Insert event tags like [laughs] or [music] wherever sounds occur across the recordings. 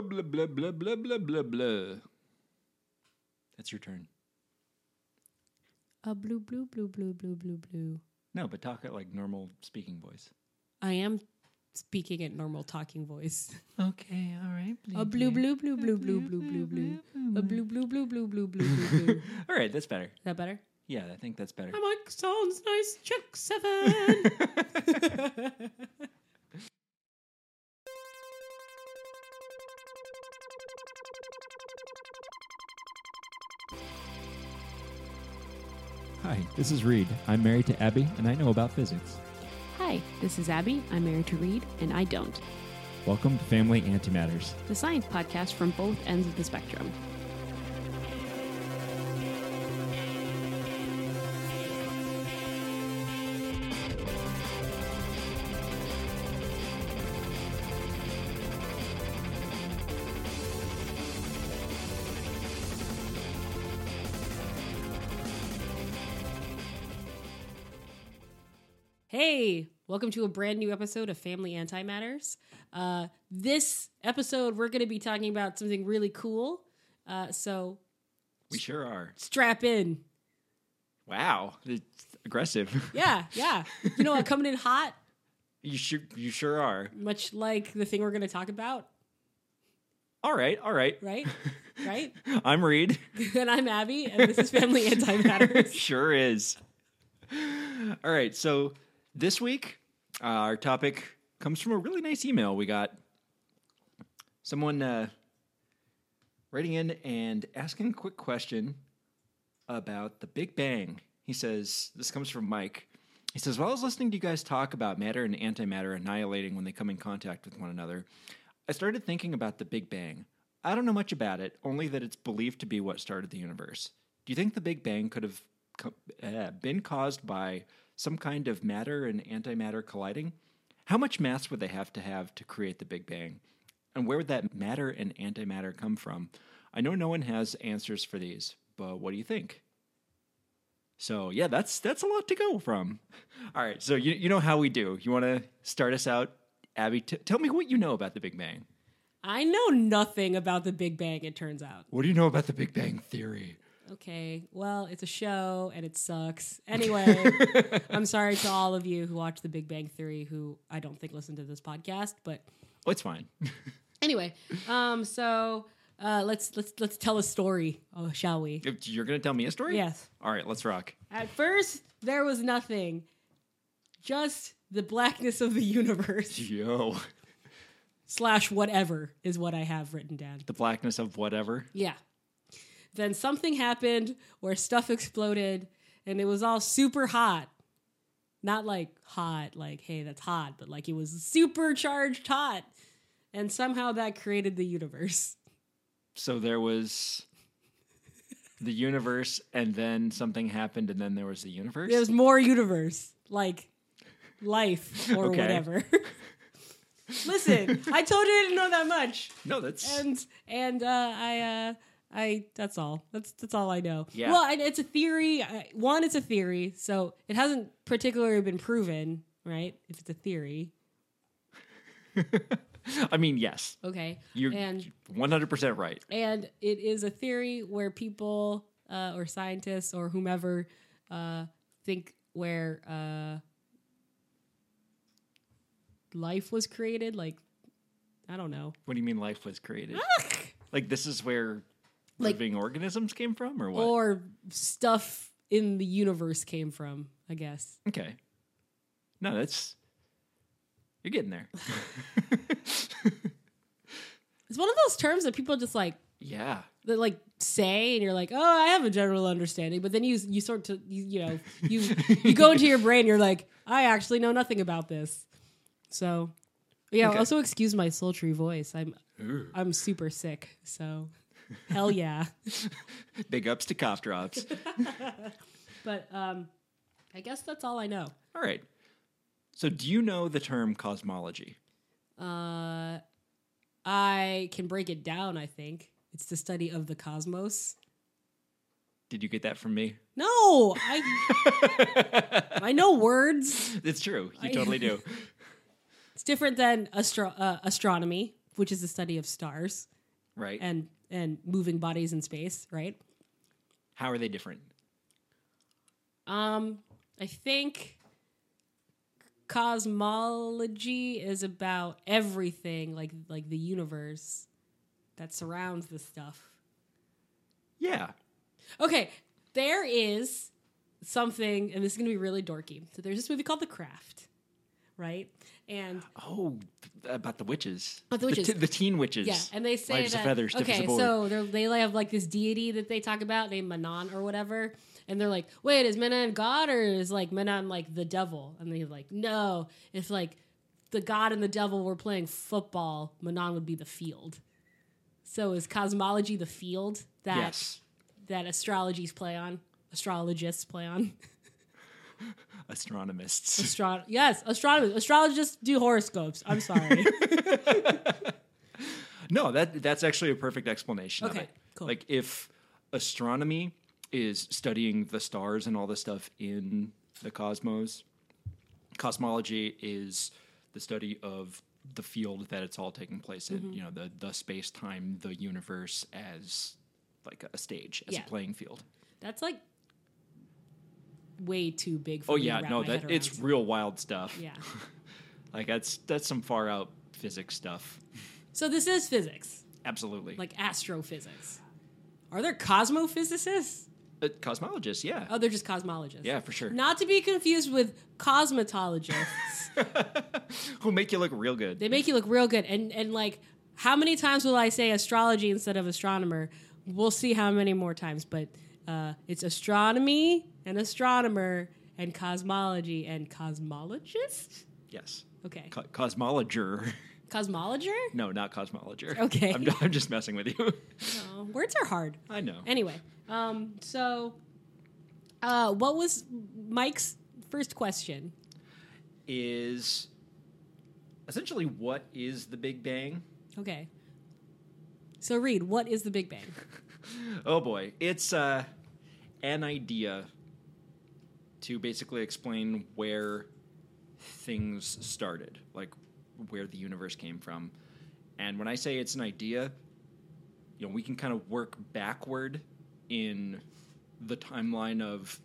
Blah blah blah blah blah blah blah. That's your turn. A blue, blue, blue, blue, blue, blue, blue. No, but talk at like normal speaking voice. I am speaking at normal talking voice. Okay, all right. A blue, blue, blue, blue, blue, blue, blue, blue. A blue, blue, blue, blue, blue, blue, blue, blue. All right, that's better. that better? Yeah, I think that's better. I'm like, sounds nice. Check seven. Hi, this is Reed. I'm married to Abby, and I know about physics. Hi, this is Abby. I'm married to Reed, and I don't. Welcome to Family Antimatters. The science podcast from both ends of the spectrum. Hey, welcome to a brand new episode of Family Antimatters. Uh, this episode, we're going to be talking about something really cool. Uh, so We sure are. strap in. Wow, it's aggressive. [laughs] Yeah, yeah. You know what? Coming in hot, you sure you sure are. much like the thing we're going to talk about, All right, all right. right? Right? [laughs] I'm Reed. [laughs] and I'm Abby, and this is Family Antimatters. sure is. All right, so this week uh, our topic comes from a really nice email we got. Someone uh, writing in and asking a quick question about the Big Bang. He says, This comes from Mike. He says, While I was listening to you guys talk about matter and antimatter annihilating when they come in contact with one another, I started thinking about the Big Bang. I don't know much about it, only that it's believed to be what started the universe. Do you think the Big Bang could have co- uh, been caused by some kind of matter and antimatter colliding? How much mass would they have to have to create the Big Bang? And where would that matter and antimatter come from? I know no one has answers for these, but what do you think? So yeah, that's that's a lot to go from. [laughs] All right, so you you know how we do. You want to start us out, Abby? T- tell me what you know about the Big Bang. I know nothing about the Big Bang, it turns out. What do you know about the Big Bang theory? Okay, well, it's a show and it sucks. Anyway, [laughs] I'm sorry to all of you who watch The Big Bang Theory who I don't think listen to this podcast, but Oh, it's fine. [laughs] anyway, um, so uh, let's let's let's tell a story, oh, shall we? You're gonna tell me a story? Yes. All right, let's rock. At first, there was nothing, just the blackness of the universe [laughs] Yo, slash whatever is what I have written down. the blackness of whatever. Yeah. Then something happened where stuff exploded and it was all super hot. Not like hot, like, hey, that's hot, but like it was supercharged hot. And somehow that created the universe. So there was the universe, and then something happened, and then there was the universe. There was more universe, like life or Okay. whatever. [laughs] Listen, I told you I didn't know that much. no, that's and and uh, I uh, I that's all. That's that's all I know. Yeah. Well, and it's a theory. One, it's a theory, so it hasn't particularly been proven, right? If it's a theory, [laughs] I mean, yes, okay. you're and 100 percent right. and it is a theory where people uh, or scientists or whomever uh, think where uh, life was created. Like I don't know. What do you mean life was created? like this is where Like- living organisms came from, or what? Or stuff in the universe came from. I guess. okay, no, that's you're getting there. [laughs] It's one of those terms that people just like yeah, that like say and you're like, "Oh, I have a general understanding." But then you you sort to you, you know, you you go into your brain, you're like, "I actually know nothing about this." So, yeah, Okay. also excuse my sultry voice. I'm Ooh. I'm super sick. So, hell yeah. [laughs] big ups to cough drops. [laughs] But um I guess that's all I know. All right. So, do you know the term cosmology? Uh I can break it down, I think. It's the study of the cosmos. Did you get that from me? No, I [laughs] I know words. It's true. You I- totally do. It's different than astro- uh, astronomy, which is the study of stars right? and and moving bodies in space, right? How are they different? Um, I think cosmology is about everything, like like the universe that surrounds the stuff. Yeah. Okay, there is something, and this is gonna be really dorky. So there's this movie called The Craft, right? And Oh, about the witches. Oh, about the witches. te- the teen witches. yeah, and they say Lives that feathers, okay, so they have like this deity that they talk about named Manon or whatever, and they're like, wait, is Manon God or is like Manon like the devil? And they're like, no, if like the God and the devil were playing football, Manon would be the field. So is cosmology the field that yes. that astrologies play on? Astrologists play on? [laughs] Astronomists. Astro- yes, astronomers. Astrologists do horoscopes. I'm sorry. [laughs] [laughs] no, that that's actually a perfect explanation of it. cool. Like if astronomy is studying the stars and all the stuff in the cosmos, cosmology is the study of the field that it's all taking place in. Mm-hmm. You know, the the space time, the universe as like a stage, as Yeah. a playing field. That's like way too big for Oh yeah, no, that it's real wild stuff. yeah. [laughs] Like that's that's some far out physics stuff. So this is physics, Absolutely. like astrophysics. Are there cosmophysicists? uh, cosmologists, yeah. Oh, they're just cosmologists. Yeah, for sure. Not to be confused with cosmetologists. [laughs] [laughs] Who make you look real good. they make you look real good. And and like, how many times will I say astrology instead of astronomer? We'll see how many more times. But uh, it's astronomy and astronomer and cosmology and cosmologist. yes. Okay, Co- cosmologer. [laughs] cosmologer. No, not cosmologer. Okay. I'm, I'm just messing with you. [laughs] Oh, words are hard. I know. Anyway, um, so uh, what was Mike's first question? Is essentially what is the Big Bang? Okay. So Reed, what is the Big Bang? [laughs] Oh boy, it's uh, an idea to basically explain where things started, like where the universe came from. And when I say it's an idea, you know, we can kind of work backward in the timeline of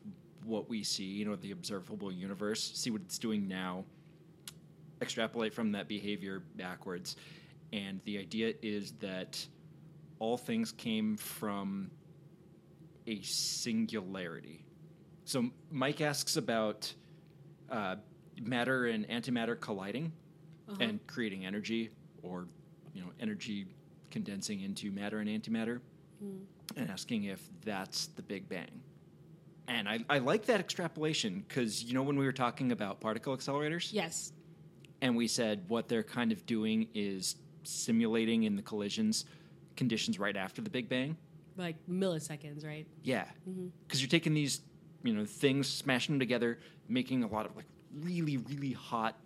what we see, you know, the observable universe, see what it's doing now, extrapolate from that behavior backwards. And the idea is that all things came from a singularity. So Mike asks about uh, matter and antimatter colliding uh-huh. and creating energy, or you know, energy condensing into matter and antimatter, hmm. and asking if that's the Big Bang. And I, I like that extrapolation because you know when we were talking about particle accelerators, Yes. and we said what they're kind of doing is simulating in the collisions conditions right after the Big Bang. Like milliseconds, right? Yeah, mm-hmm. because you're taking these, you know, things, smashing them together, making a lot of like really, really hot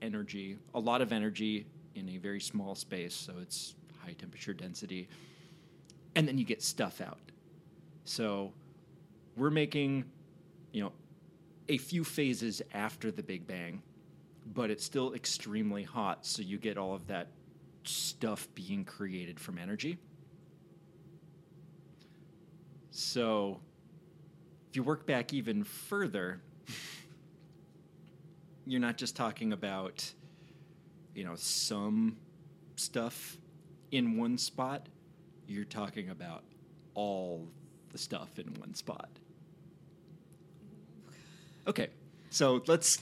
energy, a lot of energy in a very small space. So it's high temperature density, and then you get stuff out. So we're making, you know, a few phases after the Big Bang, but it's still extremely hot. So you get all of that stuff being created from energy. So, if you work back even further, you're not just talking about, you know, some stuff in one spot. You're talking about all the stuff in one spot. Okay, so let's.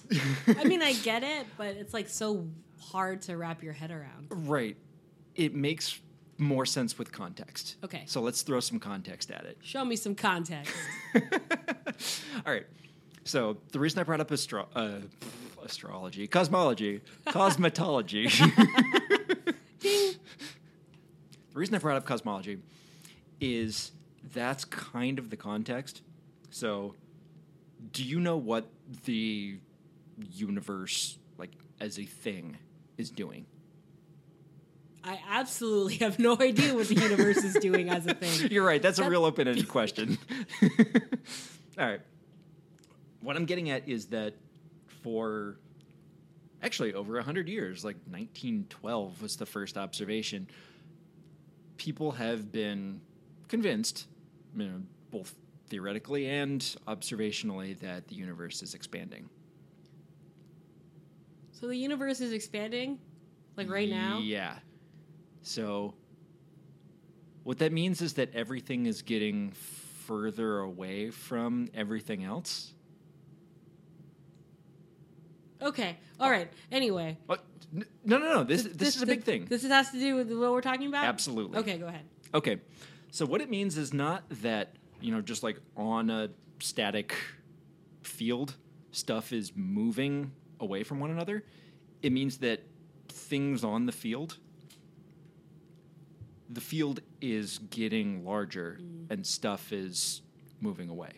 I mean, I get it, but it's like so hard to wrap your head around. [laughs] right. It makes more sense with context. Okay. So let's throw some context at it. Show me some context. [laughs] All right. So the reason I brought up astro- uh, astrology, cosmology, cosmetology. [laughs] The reason I brought up cosmology is that's kind of the context. So, do you know what the universe, like as a thing, is doing? I absolutely have no idea what the universe is doing as a thing. You're right. That's a real open-ended question. [laughs] All right. What I'm getting at is that for actually over 100 years, like 1912 was the first observation. People have been convinced, you know, both theoretically and observationally, that the universe is expanding. So the universe is expanding, like right now. Yeah. So, what that means is that everything is getting further away from everything else. Okay. All right. Anyway, What? No, no, no. This this, is a big thing. This has to do with what we're talking about. Absolutely. Okay. Go ahead. Okay. So what it means is not that, you know, just like on a static field, stuff is moving away from one another. It means that things on the field the field is getting larger mm. and stuff is moving away.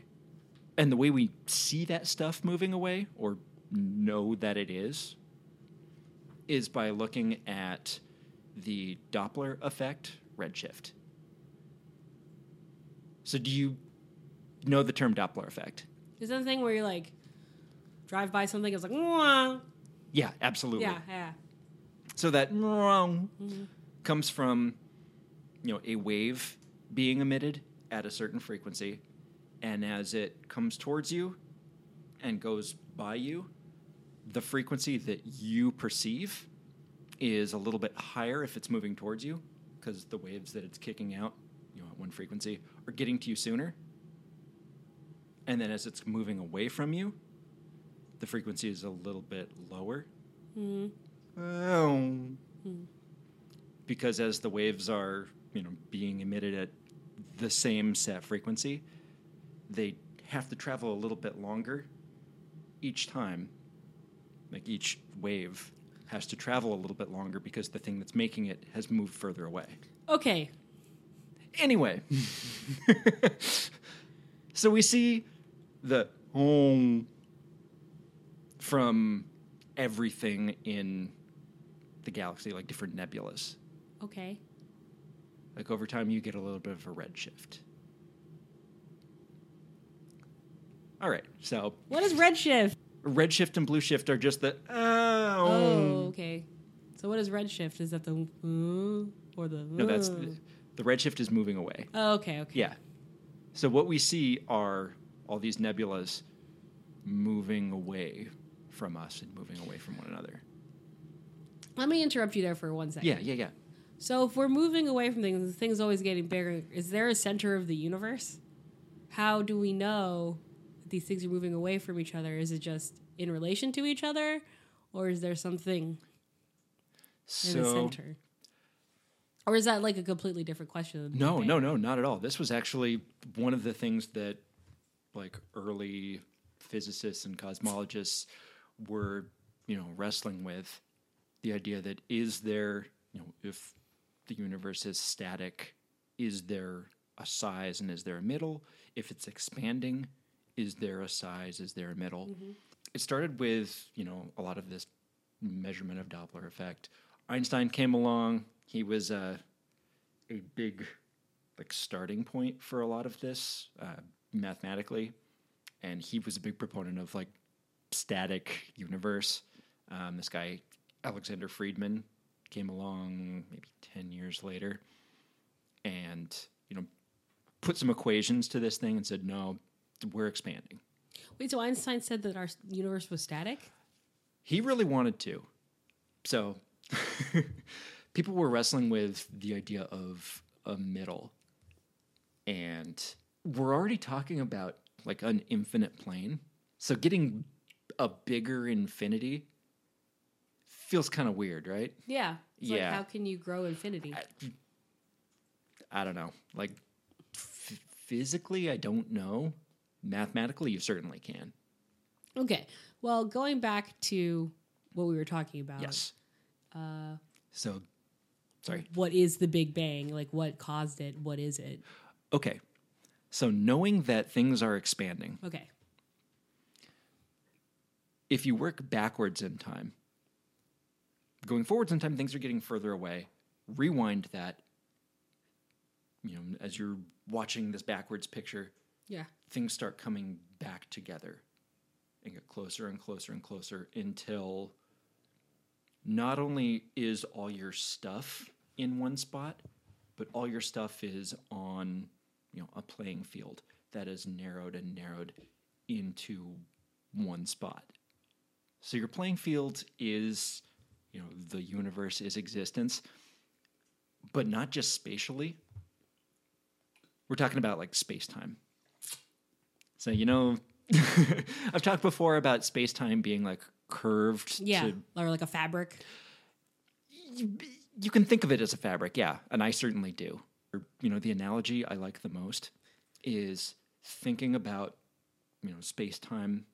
And the way we see that stuff moving away or know that it is is by looking at the Doppler effect redshift. So, do you know the term Doppler effect? Is that the thing where you like drive by something? It's like, Wah. Yeah, absolutely. yeah, yeah. So that mm-hmm. comes from you know a wave being emitted at a certain frequency, and as it comes towards you and goes by you, the frequency that you perceive is a little bit higher if it's moving towards you, because the waves that it's kicking out, you know, at one frequency, are getting to you sooner. And then as it's moving away from you, the frequency is a little bit lower. Oh. Because as the waves are, you know, being emitted at the same set frequency, they have to travel a little bit longer each time. Like each wave has to travel a little bit longer because the thing that's making it has moved further away. Okay. Anyway, [laughs] so we see the home from everything in the galaxy, like different nebulas. Okay. Like over time, you get a little bit of a redshift. All right, so What is redshift? redshift and blue shift are just the Oh, oh. okay. So what is redshift? Is that the uh, or the? No, that's uh? the, the redshift is moving away. Oh, okay. Okay. Yeah. So what we see are all these nebulas moving away from us and moving away from one another. Let me interrupt you there for one second. Yeah, yeah, yeah. So if we're moving away from things, things always getting bigger. Is there a center of the universe? How do we know that these things are moving away from each other? Is it just in relation to each other, or is there something in the center? Or is that like a completely different question? no, no, no, not at all. This was actually one of the things that like early physicists and cosmologists were, you know, wrestling with the idea that is there, you know, if the universe is static, is there a size and is there a middle? If it's expanding, is there a size? Is there a middle? It started with, you know, a lot of this measurement of Doppler effect. Einstein came along. He was uh, a big like starting point for a lot of this uh, mathematically, and he was a big proponent of like static universe. Um, this guy Alexander Friedmann came along maybe ten years later, and you know put some equations to this thing and said no, we're expanding. Wait, so Einstein said that our universe was static? He really wanted to. So [laughs] people were wrestling with the idea of a middle. And we're already talking about like an infinite plane. So getting a bigger infinity feels kind of weird, right? Yeah. It's Yeah. Like how can you grow infinity? I don't know. Like f- physically, I don't know. Mathematically, you certainly can. Okay. Well, going back to what we were talking about. Yes. Uh, so, sorry. What is the Big Bang? Like, what caused it? What is it? Okay. So, knowing that things are expanding, Okay. if you work backwards in time, going forward in time, things are getting further away. Rewind that, you know, as you're watching this backwards picture, Yeah. things start coming back together and get closer and closer and closer until not only is all your stuff in one spot, but all your stuff is on, you know, a playing field that is narrowed and narrowed into one spot. So your playing field is, you know, the universe is existence, but not just spatially. We're talking about like space time. So, you know, [laughs] I've talked before about space time being like curved Yeah, to or like a fabric. you can think of it as a fabric, yeah, and I certainly do. You know, the analogy I like the most is thinking about, you know, space time,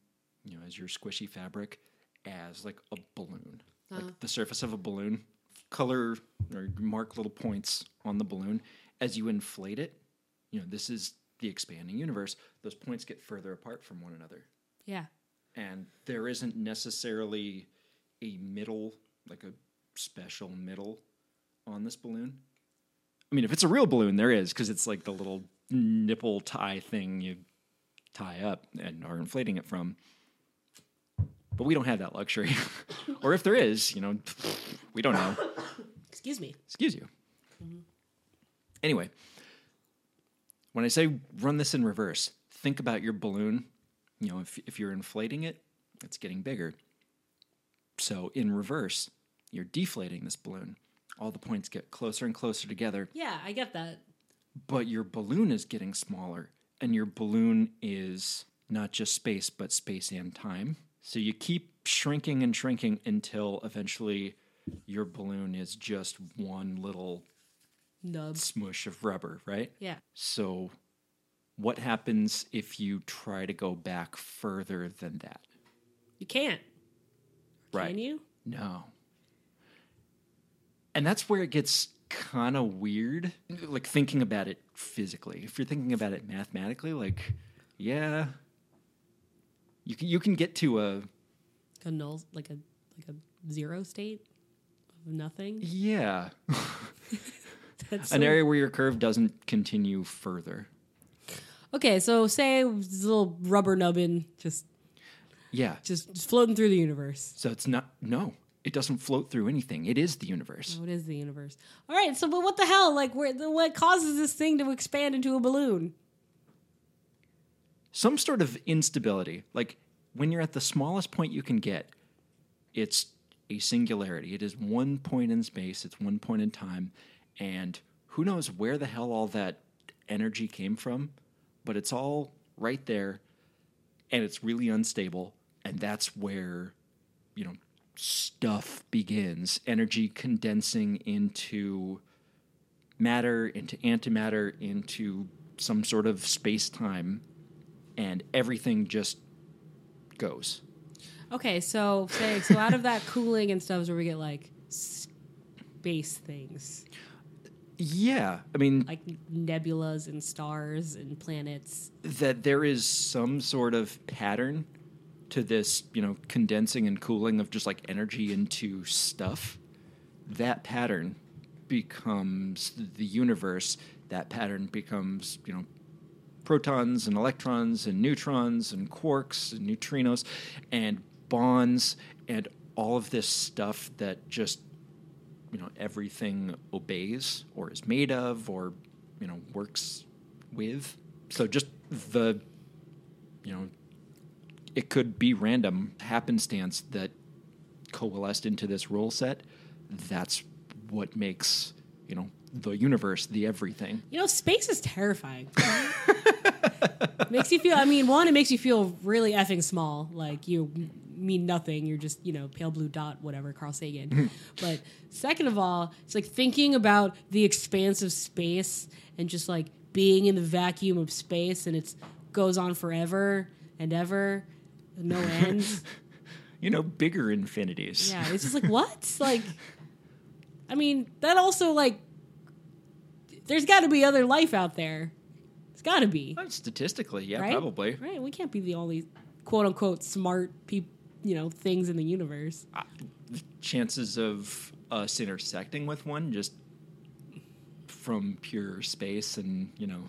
you know, as your squishy fabric, as like a balloon, like uh-huh. the surface of a balloon. Color or mark little points on the balloon as you inflate it. You know, this is the expanding universe. Those points get further apart from one another Yeah. and there isn't necessarily a middle, like a special middle on this balloon. I mean, if it's a real balloon, there is because it's like the little nipple tie thing you tie up and are inflating it from. But we don't have that luxury, [laughs] or if there is, you know, [laughs] we don't know. Excuse me. Excuse you. Anyway, when I say run this in reverse, think about your balloon. You know, if, if you're inflating it, it's getting bigger. So in reverse, you're deflating this balloon. All the points get closer and closer together, Yeah, I get that. but your balloon is getting smaller, and your balloon is not just space, but space and time. So you keep shrinking and shrinking until eventually your balloon is just one little Nubs. smush of rubber, right? Yeah. So, what happens if you try to go back further than that? You can't. Right. Can you? No. And that's where it gets kind of weird. Like thinking about it physically. If you're thinking about it mathematically, like, yeah, you can you can get to a A null, like a like a zero state of nothing. yeah [laughs] [laughs] That's an so- area where your curve doesn't continue further. Okay, so say this little rubber nubbin just Yeah. just, just floating through the universe. So it's not no. It doesn't float through anything. It is the universe. What is the universe? All right, so but what the hell? Like, where what causes this thing to expand into a balloon? Some sort of instability. Like when you're at the smallest point you can get, it's a singularity. It is one point in space, it's one point in time, and who knows where the hell all that energy came from, but it's all right there and it's really unstable, and that's where, you know, stuff begins. Energy condensing into matter, into antimatter, into some sort of space time and everything just goes. Okay, so say so out of that cooling and stuff is where we get like space things, Yeah, I mean like nebulas and stars and planets. that there is some sort of pattern to this, you know, condensing and cooling of just like energy into stuff. That pattern becomes the universe. That pattern becomes, you know, protons and electrons and neutrons and quarks and neutrinos and bonds and all of this stuff that just you know everything obeys or is made of or you know works with. So just the you know it could be random happenstance that coalesced into this rule set. That's what makes you know the universe the everything. You know, space is terrifying. [laughs] [laughs] makes you feel. I mean, one, it makes you feel really effing small. Like you mean nothing. You're just you know pale blue dot, whatever, Carl Sagan. [laughs] but second of all, it's like thinking about the expanse of space and just like being in the vacuum of space, and it goes on forever and ever, no end. [laughs] you know bigger infinities Yeah, it's just like what? Like, I mean, that also like, there's got to be other life out there. Got to be, uh, statistically yeah right? probably Right? We can't be the only quote unquote smart people, you know, things in the universe. Uh, the chances of us intersecting with one just from pure space and you know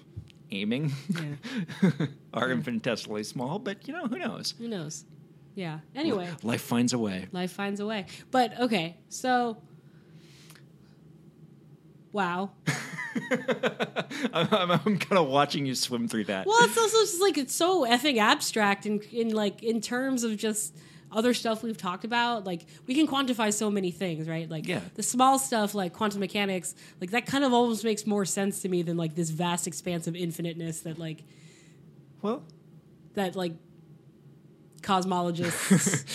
aiming Yeah. [laughs] are infinitesimally small but you know who knows Who knows? Yeah. Anyway, Life finds a way. life finds a way. But okay, so wow. [laughs] [laughs] I'm, I'm, I'm kind of watching you swim through that. Well, it's also just like it's so effing abstract in in like in terms of just other stuff we've talked about. Like we can quantify so many things, right? Like Yeah. the small stuff like quantum mechanics, like that kind of almost makes more sense to me than like this vast expanse of infiniteness that like Well, that like cosmologists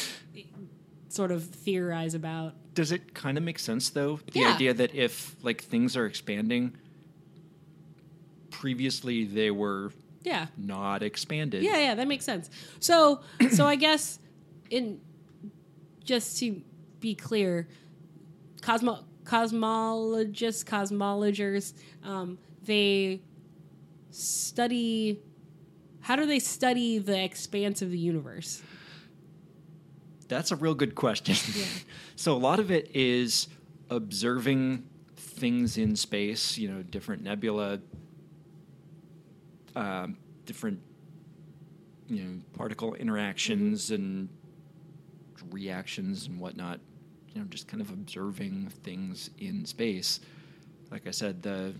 [laughs] sort of theorize about. does it kind of make sense though? The Yeah. idea that if like things are expanding, previously they were Yeah. not expanded. Yeah, yeah, that makes sense. So, so I guess in just to be clear, cosmo cosmologists, cosmologers, um, they study. How do they study the expanse of the universe? That's a real good question. [laughs] so a lot of it is observing things in space, you know, different nebula, um, different you know particle interactions and reactions and whatnot. You know, just kind of observing things in space. Like I said, the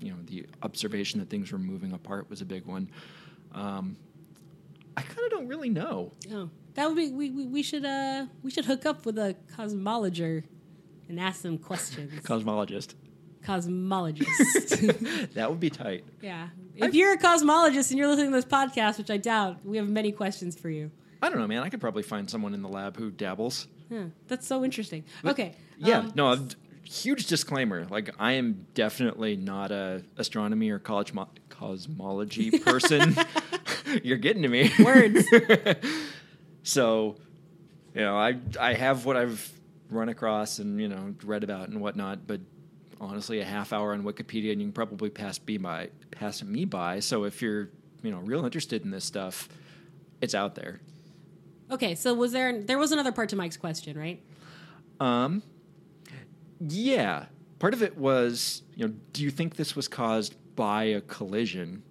you know the observation that things were moving apart was a big one. Um, I kind of don't really know. Oh, that would be we, we, we should uh we should hook up with a cosmologer and ask them questions. [laughs] Cosmologist. Cosmologist. [laughs] that would be tight. yeah. If you're a cosmologist and you're listening to this podcast, which I doubt, we have many questions for you. I don't know, man. I could probably find someone in the lab who dabbles. Yeah, that's so interesting. Okay. Yeah, um, no, d- huge disclaimer. Like, I am definitely not a astronomy or college mo- cosmology [laughs] person. [laughs] You're getting to me. Words. [laughs] so, you know, I I have what I've run across and you know read about and whatnot, but honestly, a half hour on Wikipedia and you can probably pass me by pass me by. So if you're you know real interested in this stuff, it's out there. Okay, so was there there was another part to Mike's question, right? Um, yeah. Part of it was, you know, do you think this was caused by a collision?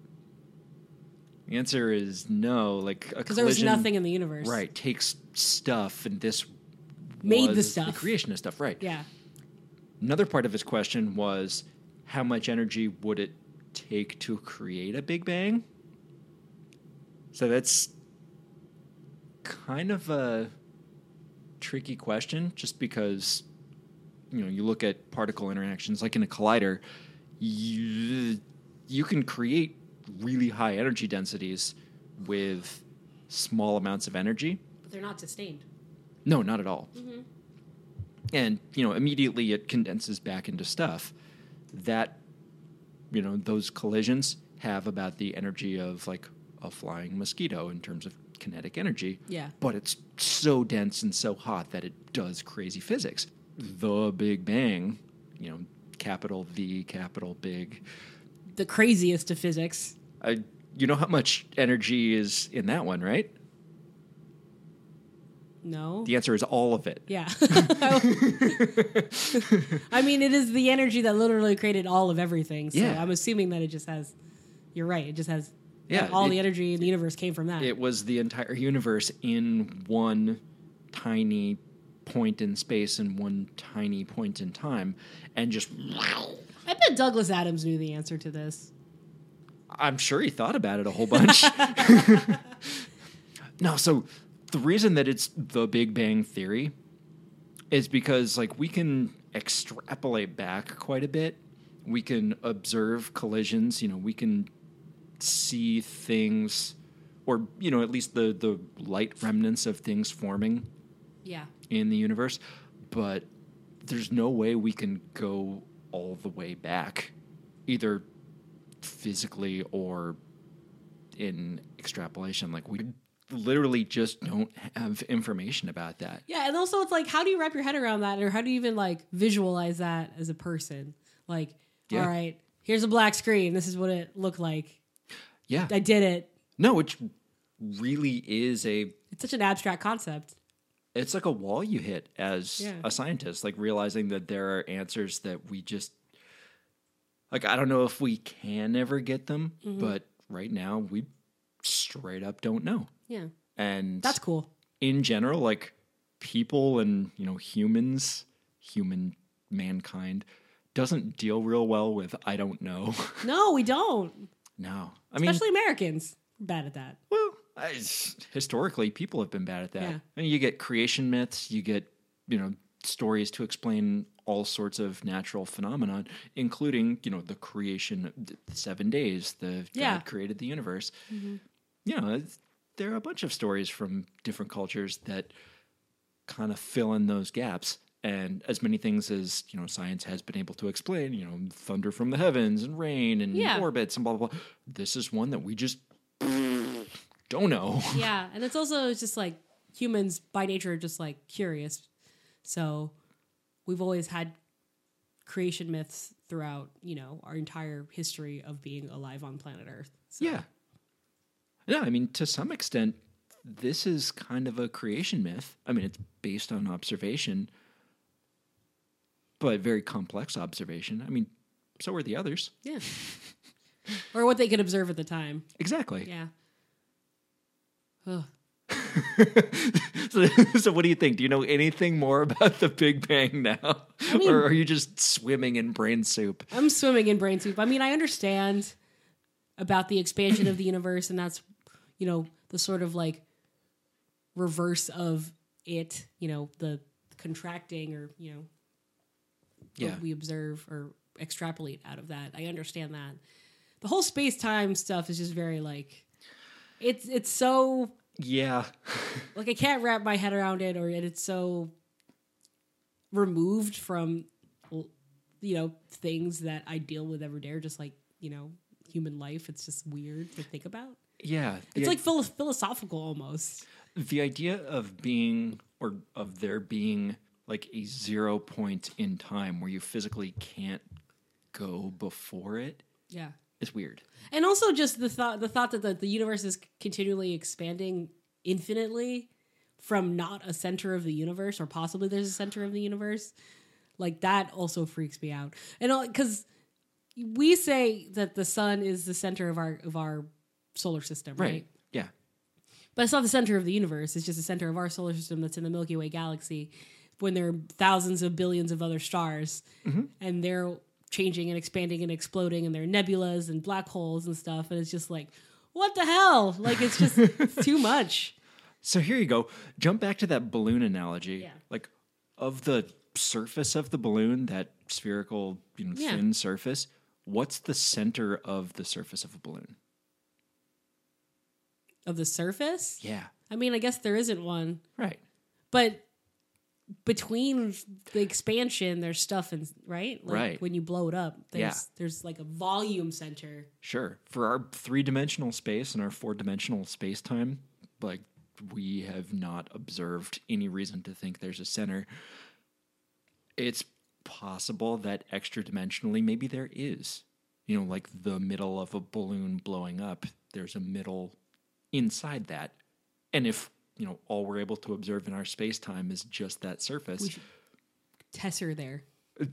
The answer is no. Like a Because there was nothing in the universe. right? Takes stuff, and this Made the stuff. the creation of stuff, right? Yeah. Another part of his question was, how much energy would it take to create a Big Bang? So that's kind of a tricky question, just because you know you look at particle interactions, like in a collider, you you can create really high energy densities with small amounts of energy. But they're not sustained. No, not at all. Mm-hmm. And you know, immediately it condenses back into stuff. That you know, those collisions have about the energy of like a flying mosquito in terms of kinetic energy. Yeah. But it's so dense and so hot that it does crazy physics. The Big Bang, you know, capital V, capital Big. The craziest of physics. I, you know how much energy is in that one, right? No. The answer is all of it. yeah. [laughs] [laughs] I mean, it is the energy that literally created all of everything. So Yeah. I'm assuming that it just has. You're right. It just has. Yeah, All it- the energy in the universe came from that. It was the entire universe in one tiny point in space and one tiny point in time, and just wow. I bet Douglas Adams knew the answer to this. I'm sure he thought about it a whole bunch. [laughs] no, so the reason that it's the Big Bang Theory is because like we can extrapolate back quite a bit. We can observe collisions, you know, we can see things or you know, at least the the light remnants of things forming Yeah. in the universe, but there's no way we can go all the way back, either physically or in extrapolation. Like we literally just don't have information about that. Yeah, and also it's like, how do you wrap your head around that, or how do you even like visualize that as a person? Like, Yeah. all right, here's a black screen. This is what it looked like. Yeah, I did it. no, which really is a. It's such an abstract concept. It's like a wall you hit as Yeah. a scientist, like realizing that there are answers that we just like. I don't know if we can ever get them, Mm-hmm. but right now we straight up don't know. Yeah, And that's cool. in general, like people and you know humans, human mankind doesn't deal real well with I don't know. [laughs] No, we don't. no, I mean, Especially Americans. Bad at that. well, I, historically, people have been bad at that. Yeah. I mean, you get creation myths, you get you know stories to explain all sorts of natural phenomenon, including you know the creation, the seven days, the Yeah. God created the universe. Mm-hmm. You know, it's- there are a bunch of stories from different cultures that kind of fill in those gaps. And as many things as you know, science has been able to explain, you know, thunder from the heavens and rain and Yeah. orbits and blah blah blah. This is one that we just [laughs] don't know. [laughs] Yeah, and it's also just like humans by nature are just like curious. So we've always had creation myths throughout, you know, our entire history of being alive on planet Earth. So, Yeah. Yeah, I mean, to some extent, this is kind of a creation myth. I mean, it's based on observation, but very complex observation. I mean, so are the others. Yeah. or what they could observe at the time. Exactly. Yeah. Ugh. [laughs] so, so, what do you think? Do you know anything more about the Big Bang now? mean- or are you just swimming in brain soup? I'm swimming in brain soup. I mean, I understand about the expansion of the universe, and that's, you know, the sort of like reverse of it, you know, the contracting or, you know, Yeah. what we observe or extrapolate out of that. I understand that. The whole space time stuff is just very like, it's it's so Yeah. [laughs] like I can't wrap my head around it, or it's so removed from you know things that I deal with every day, or just like you know human life. It's just weird to think about. Yeah. It's The- like philo- philosophical almost. the idea of being or of there being like a zero point in time where you physically can't go before it Yeah. It's weird. and also just the thought the thought that the, the universe is continually expanding infinitely from not a center of the universe or possibly there's a center of the universe like that also freaks me out and because we say that the sun is the center of our of our solar system right, Yeah. but it's not the center of the universe it's just the center of our solar system that's in the milky way galaxy when there are thousands of billions of other stars mm-hmm. and they're changing and expanding and exploding and there are nebulas and black holes and stuff and it's just like what the hell like it's just it's [laughs] too much So here you go. Jump back to that balloon analogy. Yeah. Like of the surface of the balloon, that spherical, you know, Yeah. thin surface, what's the center of the surface of a balloon? Of the surface Yeah. i mean i guess there isn't one Right. but between the expansion there's stuff and right like Right. when you blow it up there's Yeah. there's like a volume center Sure. For our three dimensional space and our four dimensional space time, like we have not observed any reason to think there's a center. It's possible that extra dimensionally, maybe there is. You know, like the middle of a balloon blowing up, there's a middle inside that. And if, you know, all we're able to observe in our space time is just that surface, we should tesser there [laughs]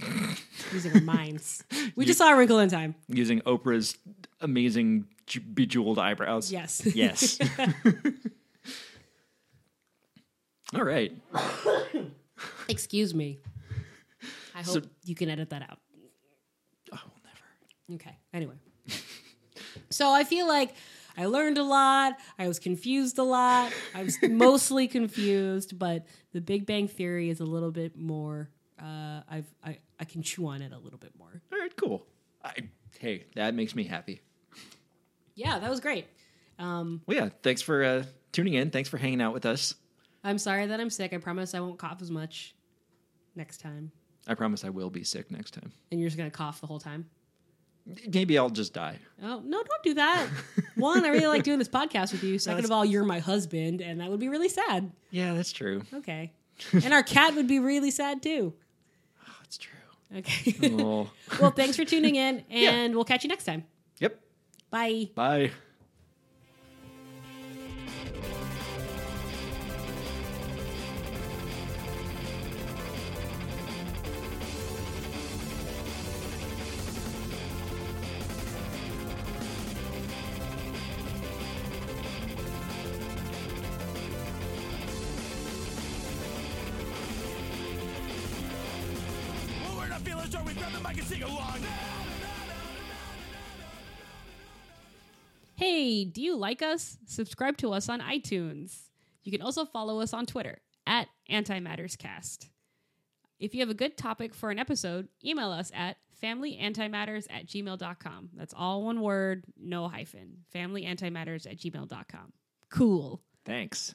using our minds we just saw a wrinkle in time using Oprah's amazing ju- bejeweled eyebrows. yes Yes. [laughs] [laughs] All right. excuse me i hope So- you can edit that out Oh, never. Okay. Anyway. so I feel like I learned a lot. I was confused a lot. I was [laughs] mostly confused, but the Big Bang Theory is a little bit more. Uh, I've I, I can chew on it a little bit more. All right, cool. I, hey, that makes me happy. Yeah, that was great. Um, Well, yeah, thanks for uh, tuning in. Thanks for hanging out with us. I'm sorry that I'm sick. I promise I won't cough as much next time. I promise I will be sick next time. And you're just gonna cough the whole time. Maybe I'll just die. Oh no, don't do that. One, I really like doing this podcast with you. [laughs] Second of all, you're my husband, and that would be really sad. Yeah, that's true. Okay. and our cat would be really sad too. Oh, That's true. Okay. Oh, [laughs] well, thanks for tuning in, [laughs] and we'll catch you next time. yep. Bye. Bye. Hey, do you like us? Subscribe to us on iTunes. You can also follow us on Twitter at AntimattersCast. If you have a good topic for an episode, email us at familyantimatters at gmail.com. That's all one word, no hyphen. Familyantimatters at gmail.com. Cool. Thanks.